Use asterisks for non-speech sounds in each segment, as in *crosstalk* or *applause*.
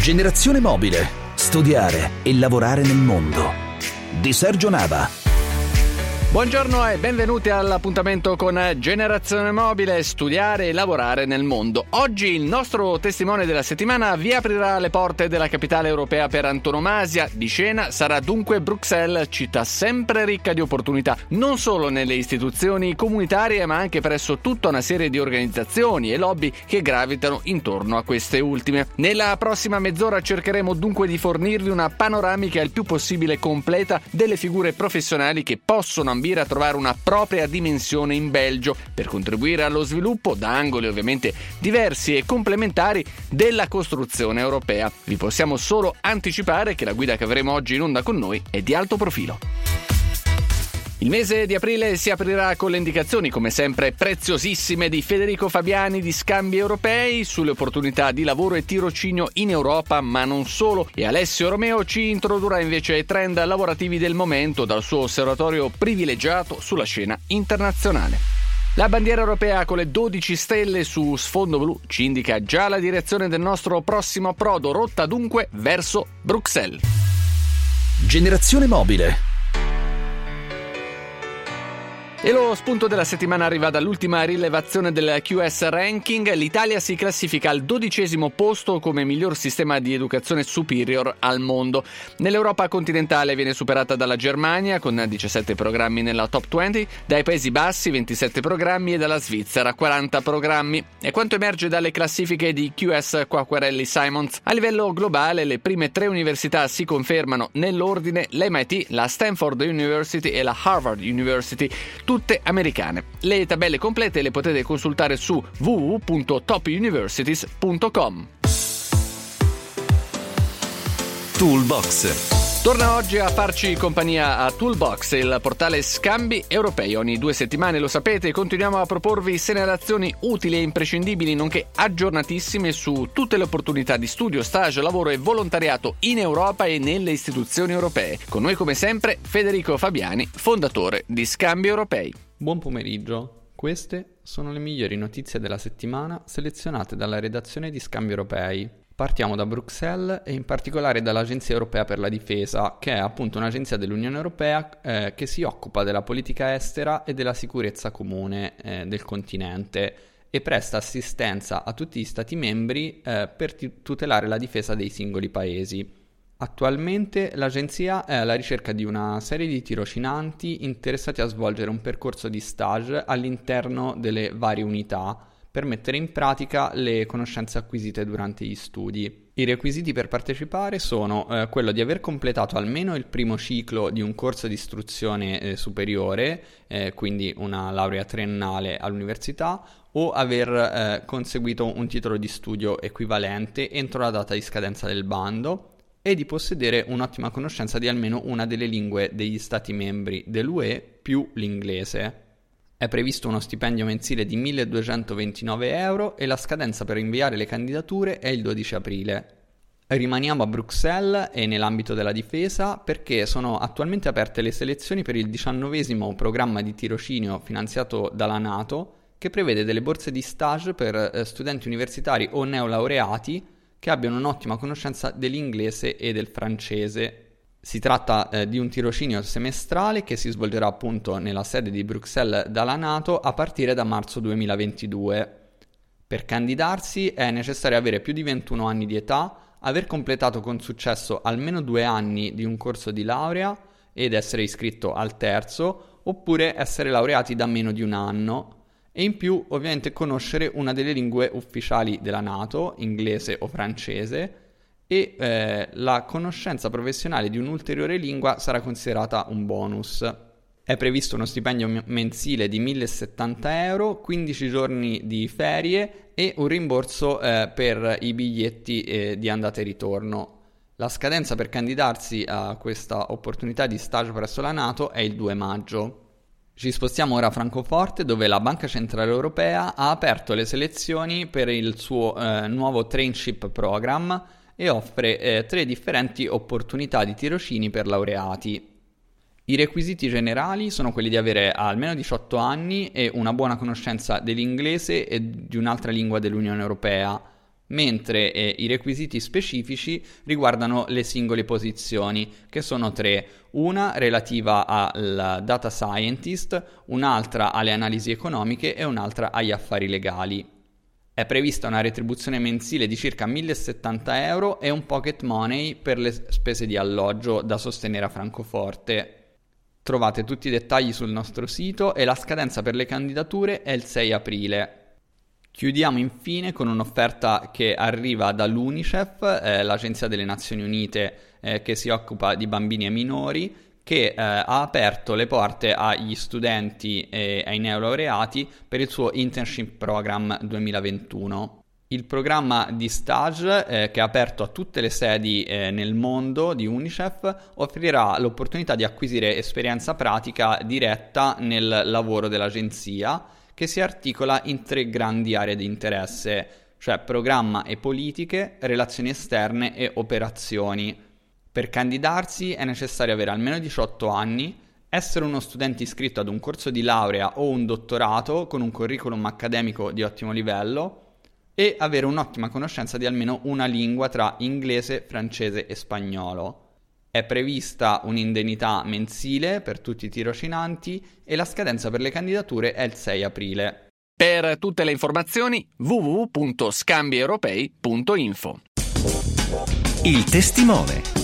Generazione mobile. Studiare e lavorare nel mondo. Di Sergio Nava. Buongiorno e benvenuti all'appuntamento con Generazione Mobile, studiare e lavorare nel mondo. Oggi il nostro testimone della settimana vi aprirà le porte della capitale europea per antonomasia. Di scena sarà dunque Bruxelles, città sempre ricca di opportunità, non solo nelle istituzioni comunitarie ma anche presso tutta una serie di organizzazioni e lobby che gravitano intorno a queste ultime. Nella prossima mezz'ora cercheremo dunque di fornirvi una panoramica il più possibile completa delle figure professionali che possono ambire a trovare una propria dimensione in Belgio per contribuire allo sviluppo, da angoli ovviamente diversi e complementari, della costruzione europea. Vi possiamo solo anticipare che la guida che avremo oggi in onda con noi è di alto profilo. Il mese di aprile si aprirà con le indicazioni, come sempre, preziosissime di Federico Fabiani di Scambi Europei sulle opportunità di lavoro e tirocinio in Europa, ma non solo. E Alessio Romeo ci introdurrà invece i trend lavorativi del momento dal suo osservatorio privilegiato sulla scena internazionale. La bandiera europea con le 12 stelle su sfondo blu ci indica già la direzione del nostro prossimo approdo, rotta dunque verso Bruxelles. Generazione mobile e lo spunto della settimana arriva dall'ultima rilevazione del QS Ranking. L'Italia si classifica al dodicesimo posto come miglior sistema di educazione superior al mondo. Nell'Europa continentale viene superata dalla Germania con 17 programmi nella top 20, dai Paesi Bassi 27 programmi e dalla Svizzera 40 programmi. E quanto emerge dalle classifiche di QS Quacquarelli Simons, a livello globale le prime tre università si confermano nell'ordine l'MIT, la Stanford University e la Harvard University tutte americane. Le tabelle complete le potete consultare su www.topuniversities.com. Toolbox Torna oggi a farci compagnia a Toolbox, il portale scambi europei. Ogni due settimane, lo sapete, continuiamo a proporvi segnalazioni utili e imprescindibili, nonché aggiornatissime su tutte le opportunità di studio, stage, lavoro e volontariato in Europa e nelle istituzioni europee. Con noi, come sempre, Federico Fabiani, fondatore di Scambi Europei. Buon pomeriggio. Queste sono le migliori notizie della settimana selezionate dalla redazione di Scambi Europei Partiamo da Bruxelles e in particolare dall'Agenzia Europea per la Difesa, che è appunto un'agenzia dell'Unione Europea eh, che si occupa della politica estera e della sicurezza comune eh, del continente e presta assistenza a tutti gli Stati membri eh, per t- tutelare la difesa dei singoli paesi. Attualmente l'agenzia è alla ricerca di una serie di tirocinanti interessati a svolgere un percorso di stage all'interno delle varie unità per mettere in pratica le conoscenze acquisite durante gli studi. I requisiti per partecipare sono eh, quello di aver completato almeno il primo ciclo di un corso di istruzione eh, superiore, eh, quindi una laurea triennale all'università, o aver eh, conseguito un titolo di studio equivalente entro la data di scadenza del bando e di possedere un'ottima conoscenza di almeno una delle lingue degli Stati membri dell'UE più l'inglese. È previsto uno stipendio mensile di 1229 euro e la scadenza per inviare le candidature è il 12 aprile. Rimaniamo a Bruxelles e nell'ambito della difesa perché sono attualmente aperte le selezioni per il diciannovesimo programma di tirocinio finanziato dalla Nato che prevede delle borse di stage per eh, studenti universitari o neolaureati che abbiano un'ottima conoscenza dell'inglese e del francese si tratta eh, di un tirocinio semestrale che si svolgerà appunto nella sede di Bruxelles dalla Nato a partire da marzo 2022. Per candidarsi è necessario avere più di 21 anni di età, aver completato con successo almeno due anni di un corso di laurea ed essere iscritto al terzo, oppure essere laureati da meno di un anno e in più ovviamente conoscere una delle lingue ufficiali della Nato, inglese o francese, e eh, la conoscenza professionale di un'ulteriore lingua sarà considerata un bonus. È previsto uno stipendio mensile di 1070 euro, 15 giorni di ferie e un rimborso eh, per i biglietti eh, di andata e ritorno. La scadenza per candidarsi a questa opportunità di stage presso la Nato è il 2 maggio. Ci spostiamo ora a Francoforte dove la Banca Centrale Europea ha aperto le selezioni per il suo eh, nuovo Trainship Program e offre eh, tre differenti opportunità di tirocini per laureati. I requisiti generali sono quelli di avere almeno 18 anni e una buona conoscenza dell'inglese e di un'altra lingua dell'Unione Europea, mentre eh, i requisiti specifici riguardano le singole posizioni, che sono tre, una relativa al data scientist, un'altra alle analisi economiche e un'altra agli affari legali. È prevista una retribuzione mensile di circa 1070 euro e un pocket money per le spese di alloggio da sostenere a Francoforte. Trovate tutti i dettagli sul nostro sito e la scadenza per le candidature è il 6 aprile. Chiudiamo infine con un'offerta che arriva dall'UNICEF, eh, l'Agenzia delle Nazioni Unite eh, che si occupa di bambini e minori, che eh, ha aperto le porte agli studenti e ai neolaureati per il suo Internship Program 2021. Il programma di stage, eh, che è aperto a tutte le sedi eh, nel mondo di UNICEF, offrirà l'opportunità di acquisire esperienza pratica diretta nel lavoro dell'agenzia, che si articola in tre grandi aree di interesse, cioè programma e politiche, relazioni esterne e operazioni. Per candidarsi è necessario avere almeno 18 anni, essere uno studente iscritto ad un corso di laurea o un dottorato con un curriculum accademico di ottimo livello, e avere un'ottima conoscenza di almeno una lingua tra inglese, francese e spagnolo. È prevista un'indennità mensile per tutti i tirocinanti e la scadenza per le candidature è il 6 aprile. Per tutte le informazioni www.scambieuropei.info Il testimone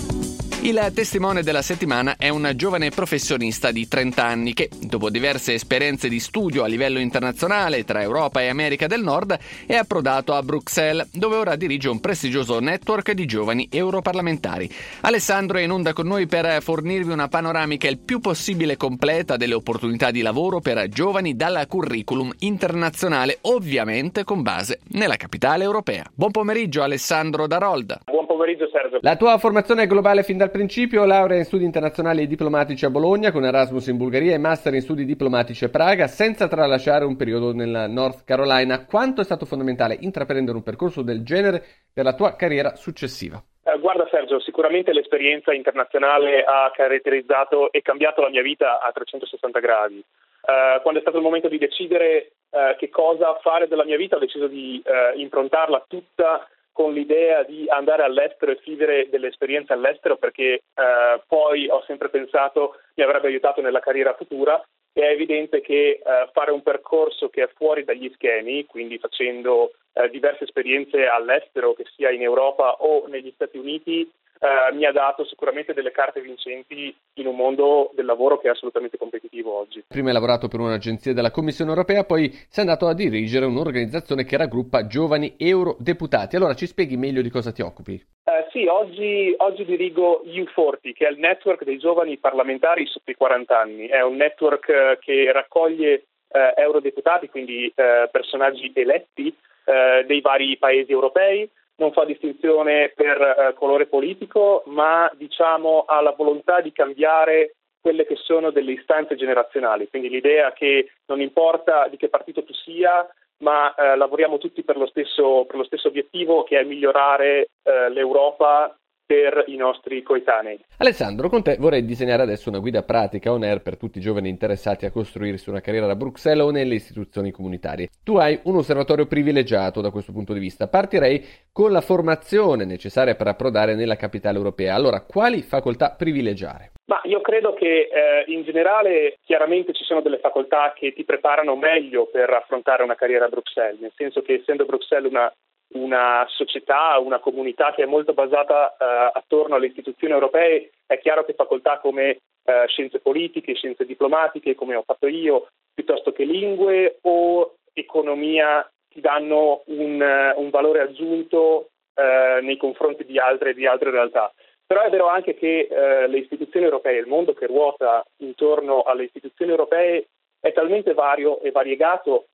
il testimone della settimana è un giovane professionista di 30 anni che, dopo diverse esperienze di studio a livello internazionale tra Europa e America del Nord, è approdato a Bruxelles, dove ora dirige un prestigioso network di giovani europarlamentari. Alessandro è in onda con noi per fornirvi una panoramica il più possibile completa delle opportunità di lavoro per giovani dal curriculum internazionale, ovviamente con base nella capitale europea. Buon pomeriggio Alessandro Darold. Buon pomeriggio Sergio. La tua formazione è globale fin dal principio laurea in studi internazionali e diplomatici a Bologna con Erasmus in Bulgaria e master in studi diplomatici a Praga senza tralasciare un periodo nella North Carolina. Quanto è stato fondamentale intraprendere un percorso del genere per la tua carriera successiva? Eh, guarda Sergio, sicuramente l'esperienza internazionale ha caratterizzato e cambiato la mia vita a 360 gradi. Uh, quando è stato il momento di decidere uh, che cosa fare della mia vita, ho deciso di uh, improntarla tutta con l'idea di andare all'estero e vivere delle esperienze all'estero perché eh, poi ho sempre pensato mi avrebbe aiutato nella carriera futura. È evidente che eh, fare un percorso che è fuori dagli schemi, quindi facendo eh, diverse esperienze all'estero, che sia in Europa o negli Stati Uniti, eh, mi ha dato sicuramente delle carte vincenti in un mondo del lavoro che è assolutamente competitivo oggi. Prima hai lavorato per un'agenzia della Commissione europea, poi sei andato a dirigere un'organizzazione che raggruppa giovani eurodeputati. Allora ci spieghi meglio di cosa ti occupi? Eh, sì, oggi, oggi dirigo U40, che è il network dei giovani parlamentari sotto i 40 anni. È un network eh, che raccoglie eh, eurodeputati, quindi eh, personaggi eletti eh, dei vari paesi europei, non fa distinzione per eh, colore politico, ma diciamo ha la volontà di cambiare quelle che sono delle istanze generazionali, quindi l'idea che non importa di che partito tu sia, ma eh, lavoriamo tutti per lo, stesso, per lo, stesso, obiettivo che è migliorare eh, l'Europa per i nostri coetanei. Alessandro, con te vorrei disegnare adesso una guida pratica on air per tutti i giovani interessati a costruirsi una carriera a Bruxelles o nelle istituzioni comunitarie. Tu hai un osservatorio privilegiato da questo punto di vista. Partirei con la formazione necessaria per approdare nella capitale europea. Allora, quali facoltà privilegiare? Ma io credo che eh, in generale chiaramente ci sono delle facoltà che ti preparano meglio per affrontare una carriera a Bruxelles, nel senso che essendo Bruxelles una una società, una comunità che è molto basata eh, attorno alle istituzioni europee, è chiaro che facoltà come eh, scienze politiche, scienze diplomatiche, come ho fatto io, piuttosto che lingue o economia ti danno un, un valore aggiunto eh, nei confronti di altre, di altre, realtà. Però è vero anche che eh, le istituzioni europee, il mondo che ruota intorno alle istituzioni europee è talmente vario e variegato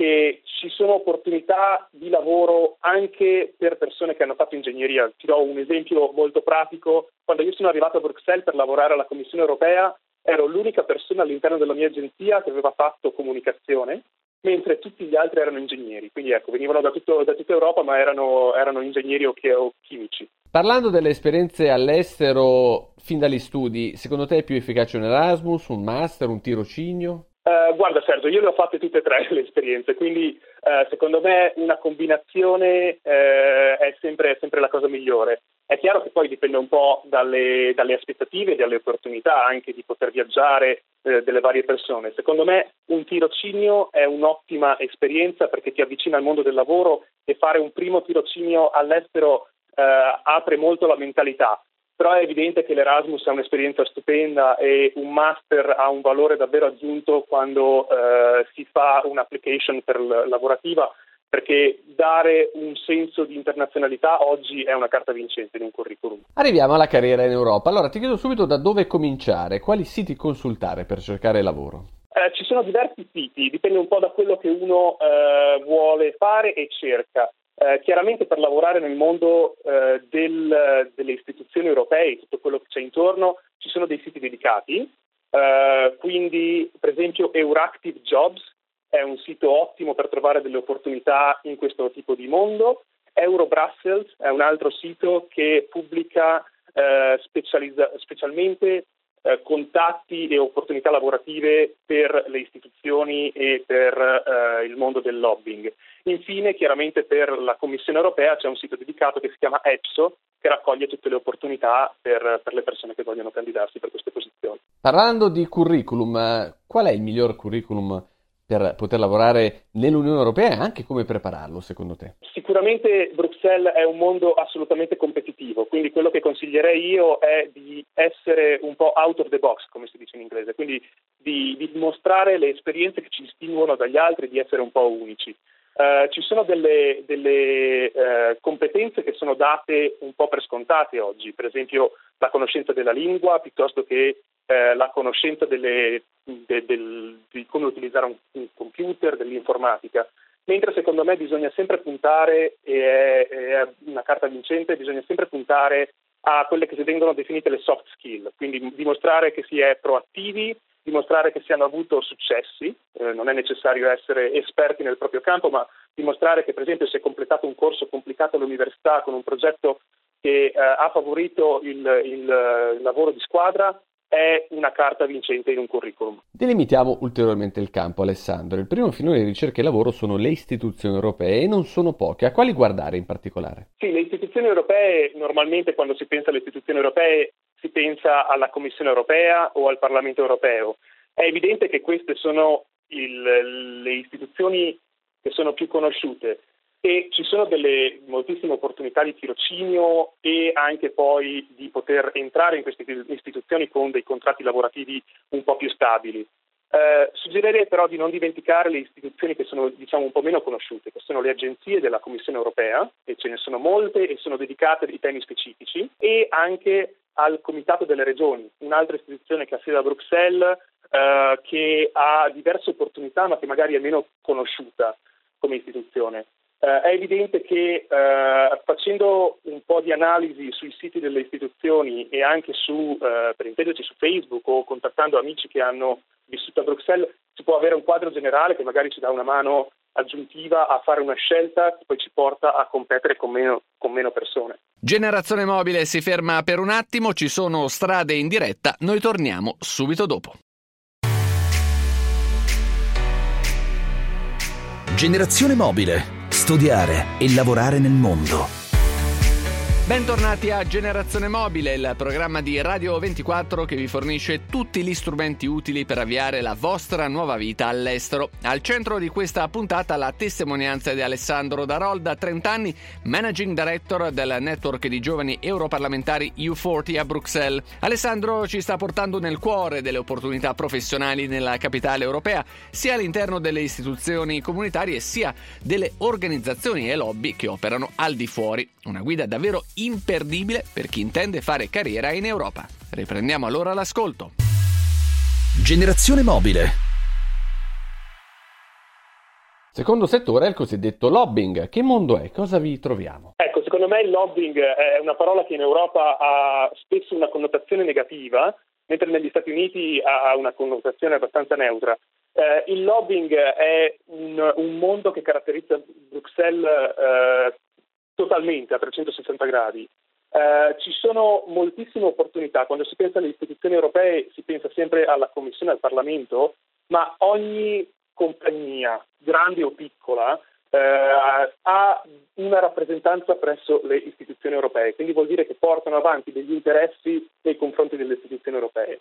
che ci sono opportunità di lavoro anche per persone che hanno fatto ingegneria. Ti do un esempio molto pratico. Quando io sono arrivato a Bruxelles per lavorare alla Commissione europea, ero l'unica persona all'interno della mia agenzia che aveva fatto comunicazione, mentre tutti gli altri erano ingegneri. Quindi ecco, venivano da, tutto, da tutta Europa, ma erano, erano ingegneri o, o chimici. Parlando delle esperienze all'estero fin dagli studi, secondo te è più efficace un Erasmus, un master, un tirocinio? Uh, guarda Sergio, io le ho fatte tutte e tre *laughs* le esperienze, quindi uh, secondo me una combinazione uh, sempre, sempre la cosa migliore. È chiaro che poi dipende un po' dalle, dalle aspettative dalle opportunità anche di poter viaggiare delle varie persone. Secondo me un tirocinio è un'ottima esperienza perché ti avvicina al mondo del lavoro e fare un primo tirocinio all'estero apre molto la mentalità però è evidente che l'Erasmus è un'esperienza stupenda e un master ha un valore davvero aggiunto quando eh, si fa un'application per l- lavorativa perché dare un senso di internazionalità oggi è una carta vincente in un curriculum. Arriviamo alla carriera in Europa. Allora ti chiedo subito da dove cominciare, quali siti consultare per cercare lavoro? Eh, ci sono diversi siti, dipende un po' da quello che uno eh, vuole fare e cerca. Eh, chiaramente per lavorare nel mondo eh, del, delle istituzioni europee, tutto quello che c'è intorno, ci sono dei siti dedicati, eh, quindi per esempio Euractiv Jobs è un sito ottimo per trovare delle opportunità in questo tipo di mondo, Eurobrussels è un altro sito che pubblica eh, specializza- specialmente eh, contatti e opportunità lavorative per le istituzioni e per eh, il mondo del lobbying. Infine, chiaramente per la Commissione europea c'è un sito dedicato che si chiama EPSO, che raccoglie tutte le opportunità per, per le persone che vogliono candidarsi per queste posizioni. Parlando di curriculum, qual è il miglior curriculum per poter lavorare nell'Unione Europea e anche come prepararlo secondo te? Sicuramente Bruxelles è un mondo assolutamente competitivo, quindi quello che consiglierei io è di essere un po' out of the box, come si dice in inglese, quindi di, di mostrare le esperienze che ci distinguono dagli altri, di essere un po' unici. Uh, ci sono delle, delle uh, competenze che sono date un po' per scontate oggi, per esempio la conoscenza della lingua piuttosto che uh, la conoscenza delle, de, del, di come utilizzare un, un, computer, dell'informatica, mentre secondo me bisogna sempre puntare, e è, è una carta vincente, bisogna sempre puntare a quelle che si vengono definite le soft skill, quindi dimostrare che si è proattivi, dimostrare che si hanno avuto successi, eh, non è necessario essere esperti nel proprio campo, ma dimostrare che per esempio si è completato un corso complicato all'università con un progetto che eh, ha favorito il, il, il lavoro di squadra è una carta vincente in un curriculum. Delimitiamo ulteriormente il campo, Alessandro. Il primo filone di ricerca e lavoro sono le istituzioni europee e non sono poche. A quali guardare in particolare? Sì, le istituzioni europee, normalmente quando si pensa alle istituzioni europee si pensa alla Commissione europea o al Parlamento europeo. È evidente che queste sono il, le istituzioni che sono più conosciute e ci sono delle moltissime opportunità di tirocinio e anche poi di poter entrare in queste istituzioni con dei contratti lavorativi un po' più stabili. Eh, suggerirei però di non dimenticare le istituzioni che sono diciamo, un po' meno conosciute, che sono le agenzie della Commissione europea, e ce ne sono molte e sono dedicate a temi specifici, e anche al Comitato delle Regioni, un'altra istituzione che ha sede a Bruxelles, eh, che ha diverse opportunità ma che magari è meno conosciuta come istituzione. Uh, è evidente che uh, facendo un po' di analisi sui siti delle istituzioni e anche su, uh, per intenderci su Facebook o contattando amici che hanno vissuto a Bruxelles, si può avere un quadro generale che magari ci dà una mano aggiuntiva a fare una scelta che poi ci porta a competere con meno, con meno persone. Generazione mobile si ferma per un attimo, ci sono strade in diretta, noi torniamo subito dopo. Generazione mobile studiare e lavorare nel mondo. Bentornati a Generazione Mobile, il programma di Radio 24 che vi fornisce tutti gli strumenti utili per avviare la vostra nuova vita all'estero. Al centro di questa puntata la testimonianza di Alessandro Darol, da 30 anni Managing Director del network di giovani europarlamentari U40 a Bruxelles. Alessandro ci sta portando nel cuore delle opportunità professionali nella capitale europea, sia all'interno delle istituzioni comunitarie sia delle organizzazioni e lobby che operano al di fuori. Una guida davvero imperdibile per chi intende fare carriera in Europa. Riprendiamo allora l'ascolto. Generazione mobile. Secondo settore è il cosiddetto lobbying. Che mondo è? Cosa vi troviamo? Ecco, secondo me il lobbying è una parola che in Europa ha spesso una connotazione negativa, mentre negli Stati Uniti ha una connotazione abbastanza neutra. Eh, il lobbying è un, un, mondo che caratterizza Bruxelles eh, totalmente a 360 gradi. Eh, ci sono moltissime opportunità. Quando si pensa alle istituzioni europee si pensa sempre alla Commissione, al Parlamento, ma ogni compagnia, grande o piccola, eh, ha una rappresentanza presso le istituzioni europee, quindi vuol dire che portano avanti degli interessi nei confronti delle istituzioni europee.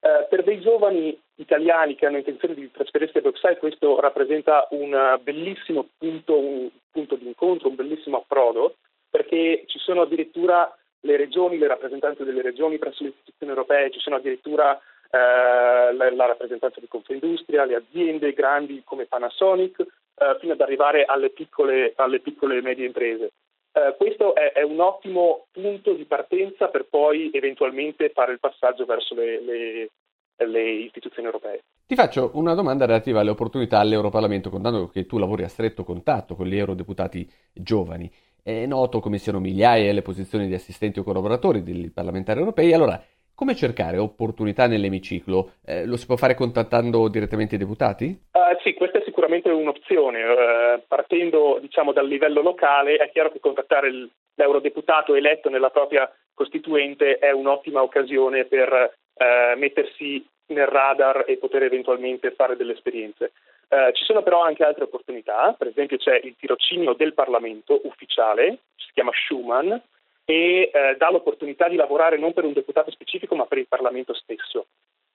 Eh, per dei giovani italiani che hanno intenzione di trasferirsi a Bruxelles questo rappresenta un bellissimo punto, un punto di incontro, un bellissimo approdo, perché ci sono addirittura le regioni, le rappresentanze delle regioni presso le istituzioni europee, ci sono addirittura eh, la, la, rappresentanza di Confindustria, le aziende grandi come Panasonic, eh, fino ad arrivare alle piccole, alle piccole e medie imprese. Eh, questo è, è, un ottimo punto di partenza per poi eventualmente fare il passaggio verso le, le, le istituzioni europee. Ti faccio una domanda relativa alle opportunità all'Europarlamento, contando che tu lavori a stretto contatto con gli eurodeputati giovani. È noto come siano migliaia le posizioni di assistenti o collaboratori dei parlamentari europei. Allora, come cercare opportunità nell'emiciclo? Eh, lo si può fare contattando direttamente i deputati? Uh, sì, questa è sicuramente un'opzione. Uh, partendo diciamo, dal livello locale, è chiaro che contattare l'eurodeputato eletto nella propria costituente è un'ottima occasione per uh, mettersi nel radar e poter eventualmente fare delle esperienze. ci sono però anche altre opportunità, per esempio c'è il tirocinio del Parlamento ufficiale, si chiama Schumann, e eh, dà l'opportunità di lavorare non per un deputato specifico ma per il Parlamento stesso.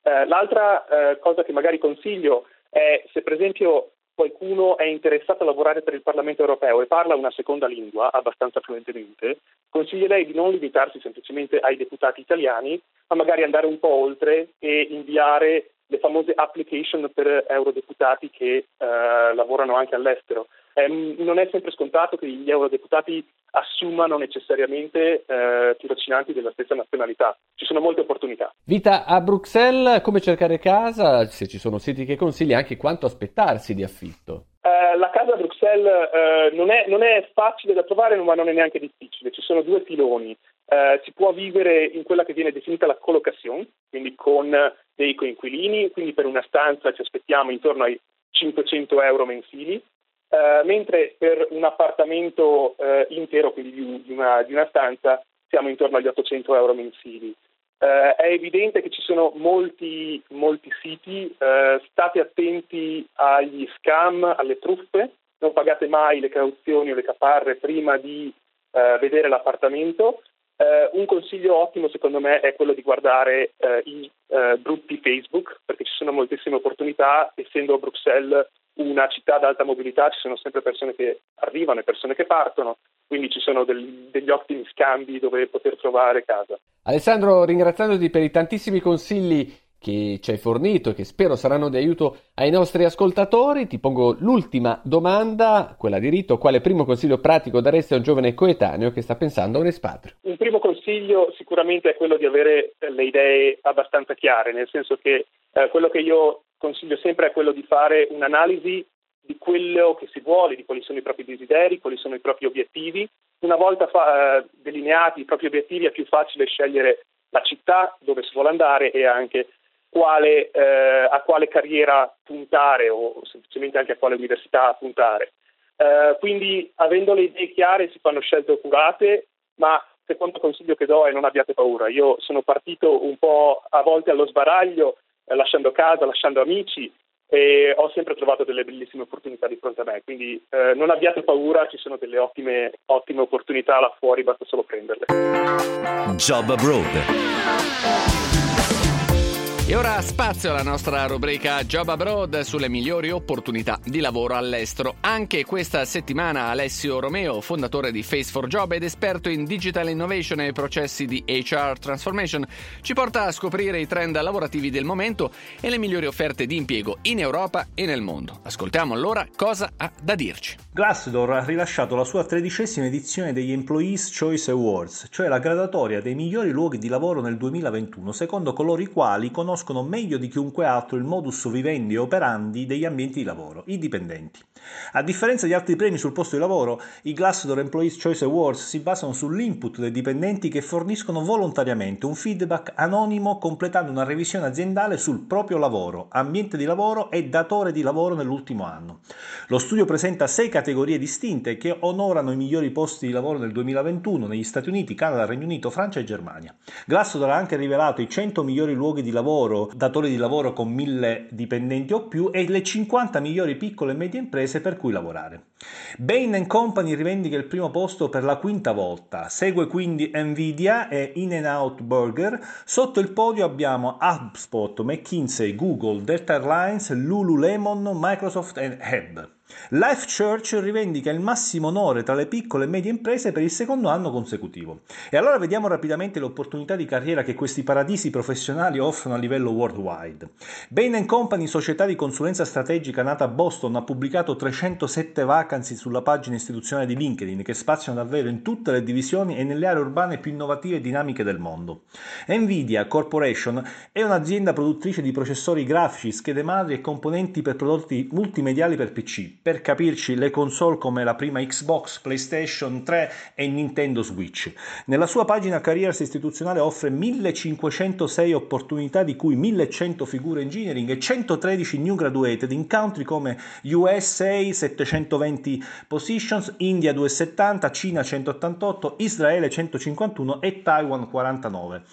Eh, l'altra eh, cosa che magari consiglio è se per esempio qualcuno è interessato a lavorare per il Parlamento europeo e parla una seconda lingua abbastanza fluentemente, consiglierei di non limitarsi semplicemente ai deputati italiani, ma magari andare un po' oltre e inviare le famose application per eurodeputati che eh, lavorano anche all'estero. Eh, non è sempre scontato che gli eurodeputati assumano necessariamente eh, tirocinanti della stessa nazionalità. Ci sono molte opportunità. Vita a Bruxelles, come cercare casa? Se ci sono siti che consigli, anche quanto aspettarsi di affitto? Eh, la casa a Bruxelles eh, non è, non, è, facile da trovare, ma non è neanche difficile. Ci sono due filoni. Eh, si può vivere in quella che viene definita la collocation, quindi con dei coinquilini, quindi per una stanza ci aspettiamo intorno ai 500 euro mensili eh, mentre per un appartamento eh, intero, quindi di, una, di, una, stanza, siamo intorno agli 800 euro mensili. Eh, è evidente che ci sono molti, molti siti, state attenti agli scam, alle truffe, non pagate mai le cauzioni o le caparre prima di vedere l'appartamento. un consiglio ottimo secondo me è quello di guardare i gruppi Facebook perché ci sono moltissime opportunità, essendo a Bruxelles una città ad alta mobilità ci sono sempre persone che arrivano e persone che partono, quindi ci sono del, degli ottimi scambi dove poter trovare casa. Alessandro, ringraziandoti per i tantissimi consigli che ci hai fornito e che spero saranno di aiuto ai nostri ascoltatori, ti pongo l'ultima domanda, quella di rito, quale primo consiglio pratico daresti a un giovane coetaneo che sta pensando a un espatrio? Un primo consiglio sicuramente è quello di avere le idee abbastanza chiare, nel senso che eh, quello che io consiglio sempre è quello di fare un'analisi di quello che si vuole, di quali sono i propri desideri, quali sono i propri obiettivi. Una volta fa, eh, delineati i propri obiettivi è più facile scegliere la città dove si vuole andare e anche quale, eh, a quale carriera puntare o semplicemente anche a quale università puntare. Eh, quindi avendo le idee chiare si fanno scelte accurate, ma il secondo consiglio che do è non abbiate paura. Io sono partito un po' a volte allo sbaraglio lasciando casa, lasciando amici e ho sempre trovato delle bellissime opportunità di fronte a me, quindi eh, non abbiate paura, ci sono delle ottime, ottime opportunità là fuori, basta solo prenderle. Job Abroad. E ora spazio alla nostra rubrica Job Abroad sulle migliori opportunità di lavoro all'estero. Anche questa settimana Alessio Romeo, fondatore di Face for Job ed esperto in digital innovation e processi di HR transformation, ci porta a scoprire i trend lavorativi del momento e le migliori offerte di impiego in Europa e nel mondo. Ascoltiamo allora cosa ha da dirci. Glassdoor ha rilasciato la sua tredicesima edizione degli Employees Choice Awards, cioè la gradatoria dei migliori luoghi di lavoro nel 2021, secondo coloro i quali conoscono conoscono meglio di chiunque altro il modus vivendi e operandi degli ambienti di lavoro, i dipendenti. A differenza di altri premi sul posto di lavoro, i Glassdoor Employees Choice Awards si basano sull'input dei dipendenti che forniscono volontariamente un feedback anonimo completando una revisione aziendale sul proprio lavoro, ambiente di lavoro e datore di lavoro nell'ultimo anno. Lo studio presenta sei categorie distinte che onorano i migliori posti di lavoro nel 2021 negli Stati Uniti, Canada, Regno Unito, Francia e Germania. Glassdoor ha anche rivelato i 100 migliori luoghi di lavoro lavoro, datori di lavoro con 1000 dipendenti o più e le 50 migliori piccole e medie imprese per cui lavorare. Bain Company rivendica il primo posto per la quinta volta, segue quindi Nvidia e In-N-Out Burger, sotto il podio abbiamo HubSpot, McKinsey, Google, Delta Airlines, Lululemon, Microsoft e Heb. Life Church rivendica il massimo onore tra le piccole e medie imprese per il secondo anno consecutivo. E allora vediamo rapidamente le opportunità di carriera che questi paradisi professionali offrono a livello worldwide. Bain Company, società di consulenza strategica nata a Boston, ha pubblicato 307 vacanze sulla pagina istituzionale di LinkedIn che spaziano davvero in tutte le divisioni e nelle aree urbane più innovative e dinamiche del mondo. Nvidia Corporation è un'azienda produttrice di processori grafici, schede madri e componenti per prodotti multimediali per PC per capirci le console come la prima Xbox, PlayStation 3 e Nintendo Switch. Nella sua pagina Careers istituzionale offre 1506 opportunità di cui 1100 figure engineering e 113 new graduated in country come USA 720 positions, India 270, Cina 188, Israele 151 e Taiwan 49.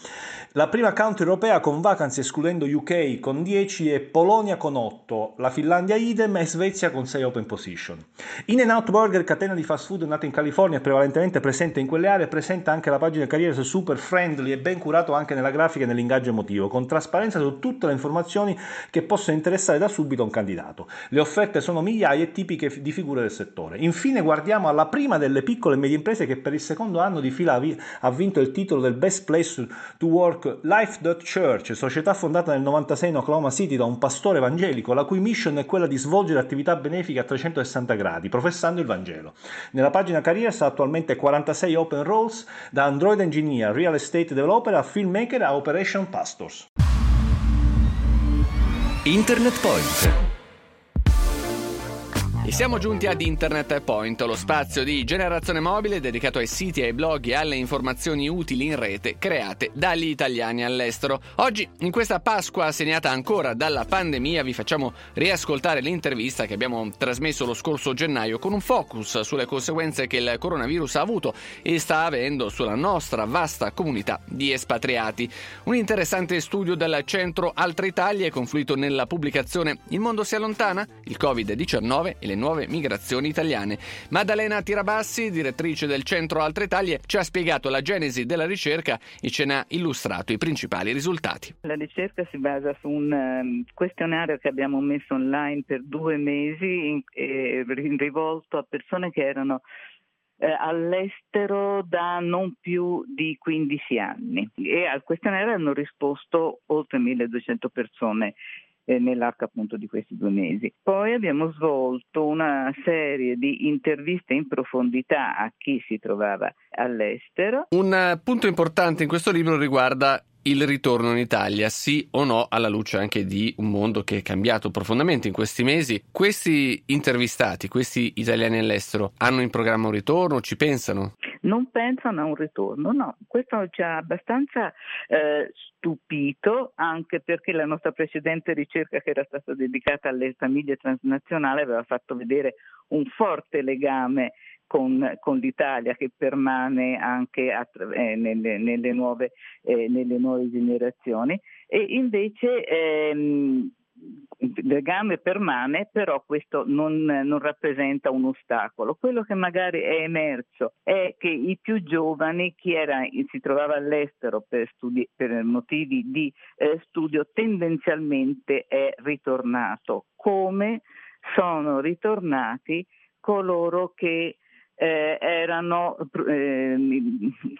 La prima country europea con vacanze escludendo UK con 10 e Polonia con 8, la Finlandia idem e Svezia con 6 open position. In-N-Out Burger, catena di fast food nata in California prevalentemente presente in quelle aree, presenta anche la pagina carriera super friendly e ben curato anche nella grafica e nell'ingaggio emotivo, con trasparenza su tutte le informazioni che possono interessare da subito un candidato. Le offerte sono migliaia e tipiche di figure del settore. Infine guardiamo alla prima delle piccole e medie imprese che per il secondo anno di fila ha vinto il titolo del Best Place to Work Life.Church, società fondata nel 96 in Oklahoma City da un pastore evangelico, la cui mission è quella di svolgere attività benefiche a 360 gradi, professando il Vangelo. Nella pagina Careers ha attualmente 46 open roles, da Android Engineer, Real Estate Developer a Filmmaker a Operation Pastors. Internet Point. E siamo giunti ad Internet Point, lo spazio di generazione mobile dedicato ai siti, ai blog e alle informazioni utili in rete create dagli italiani all'estero. Oggi, in questa Pasqua segnata ancora dalla pandemia, vi facciamo riascoltare l'intervista che abbiamo trasmesso lo scorso gennaio con un focus sulle conseguenze che il coronavirus ha avuto e sta avendo sulla nostra vasta comunità di espatriati. Un interessante studio del centro Altre Italie è confluito nella pubblicazione Il mondo si allontana? Il Covid-19 e le nuove migrazioni italiane. Maddalena Tirabassi, direttrice del Centro Altre Italie, ci ha spiegato la genesi della ricerca e ce n'ha illustrato i principali risultati. La ricerca si basa su un um, questionario che abbiamo messo online per due mesi rivolto a persone che erano eh, all'estero da non più di 15 anni e al questionario hanno risposto oltre 1200 persone eh, nell'arco appunto di questi due mesi. Poi abbiamo svolto una serie di interviste in profondità a chi si trovava all'estero. Un eh, punto importante in questo libro riguarda il ritorno in Italia, sì o no, alla luce anche di un mondo che è cambiato profondamente in questi mesi. Questi intervistati, questi italiani all'estero, hanno in programma un ritorno? Ci pensano? Non pensano a un ritorno, no. Questo ci ha abbastanza eh, stupito, anche perché la nostra precedente ricerca che era stata dedicata alle famiglie transnazionali aveva fatto vedere un forte legame con, con, l'Italia che permane anche attra- eh, nelle, nelle, nuove, eh, nelle, nuove, generazioni e invece ehm, il legame permane, però questo non, non, rappresenta un ostacolo. Quello che magari è emerso è che i più giovani, chi era, si trovava all'estero per, studi- per motivi di eh, studio, tendenzialmente è ritornato, come sono ritornati coloro che eh, erano eh,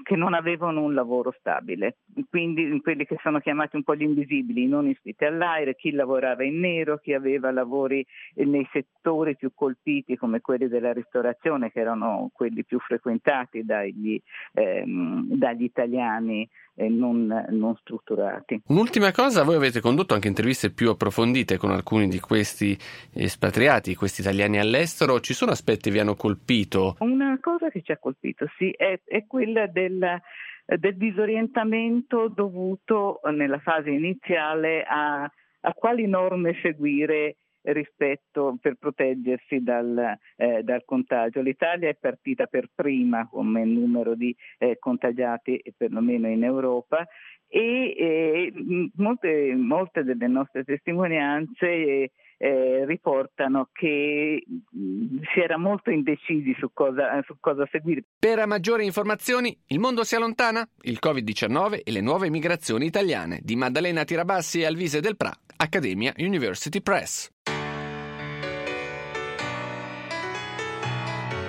che non avevano un lavoro stabile, quindi quelli che sono chiamati un po' gli invisibili, non iscritti all'aire, chi lavorava in nero, chi aveva lavori nei settori più colpiti come quelli della ristorazione, che erano quelli più frequentati dagli, ehm, dagli italiani non, non, strutturati. Un'ultima cosa, voi avete condotto anche interviste più approfondite con alcuni di questi espatriati, questi italiani all'estero, ci sono aspetti che vi hanno colpito? Una cosa che ci ha colpito, sì, è, è quella del, del, disorientamento dovuto nella fase iniziale a, a quali norme seguire rispetto per proteggersi dal, eh, dal, contagio. L'Italia è partita per prima come numero di eh, contagiati, perlomeno in Europa, e eh, molte, molte, delle nostre testimonianze eh, riportano che mh, si era molto indecisi su cosa, su cosa, seguire. Per maggiori informazioni, il mondo si allontana, il Covid-19 e le nuove migrazioni italiane di Maddalena Tirabassi e Alvise del Pra, Accademia University Press.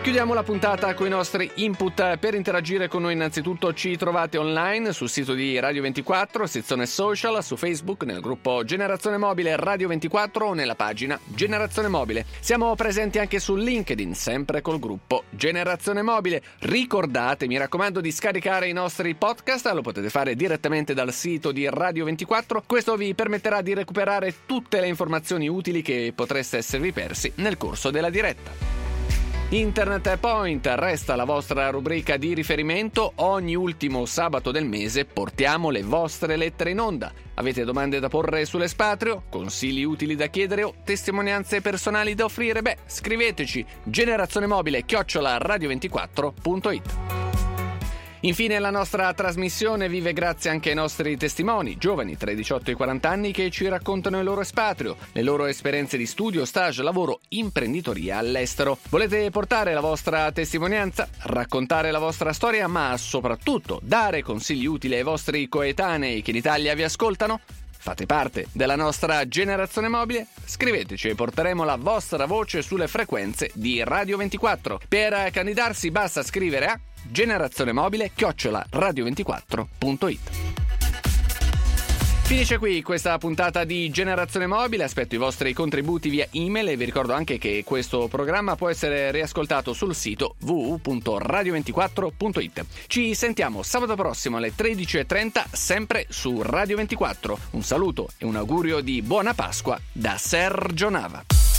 Chiudiamo la puntata con i nostri input. Per interagire con noi innanzitutto ci trovate online sul sito di Radio 24, sezione social, su Facebook, nel gruppo Generazione Mobile Radio 24 o nella pagina Generazione Mobile. Siamo presenti anche su LinkedIn, sempre col gruppo Generazione Mobile. Ricordate, mi raccomando, di scaricare i nostri podcast, lo potete fare direttamente dal sito di Radio 24. Questo vi permetterà di recuperare tutte le informazioni utili che potreste esservi persi nel corso della diretta. Internet Point resta la vostra rubrica di riferimento. Ogni ultimo sabato del mese portiamo le vostre lettere in onda. Avete domande da porre sull'espatrio, consigli utili da chiedere o testimonianze personali da offrire? Beh, scriveteci generazione mobile chiocciola radio24.it. Infine la nostra trasmissione vive grazie anche ai nostri testimoni, giovani tra i 18 e i 40 anni che ci raccontano il loro espatrio, le loro esperienze di studio, stage, lavoro, imprenditoria all'estero. Volete portare la vostra testimonianza, raccontare la vostra storia, ma soprattutto dare consigli utili ai vostri coetanei che in Italia vi ascoltano? Fate parte della nostra generazione mobile? Scriveteci e porteremo la vostra voce sulle frequenze di Radio 24. Per candidarsi basta scrivere a generazione mobile chiocciola radio24.it. Finisce qui questa puntata di Generazione Mobile, aspetto i vostri contributi via email e vi ricordo anche che questo programma può essere riascoltato sul sito www.radio24.it. Ci sentiamo sabato prossimo alle 13.30 sempre su Radio 24. Un saluto e un augurio di buona Pasqua da Sergio Nava.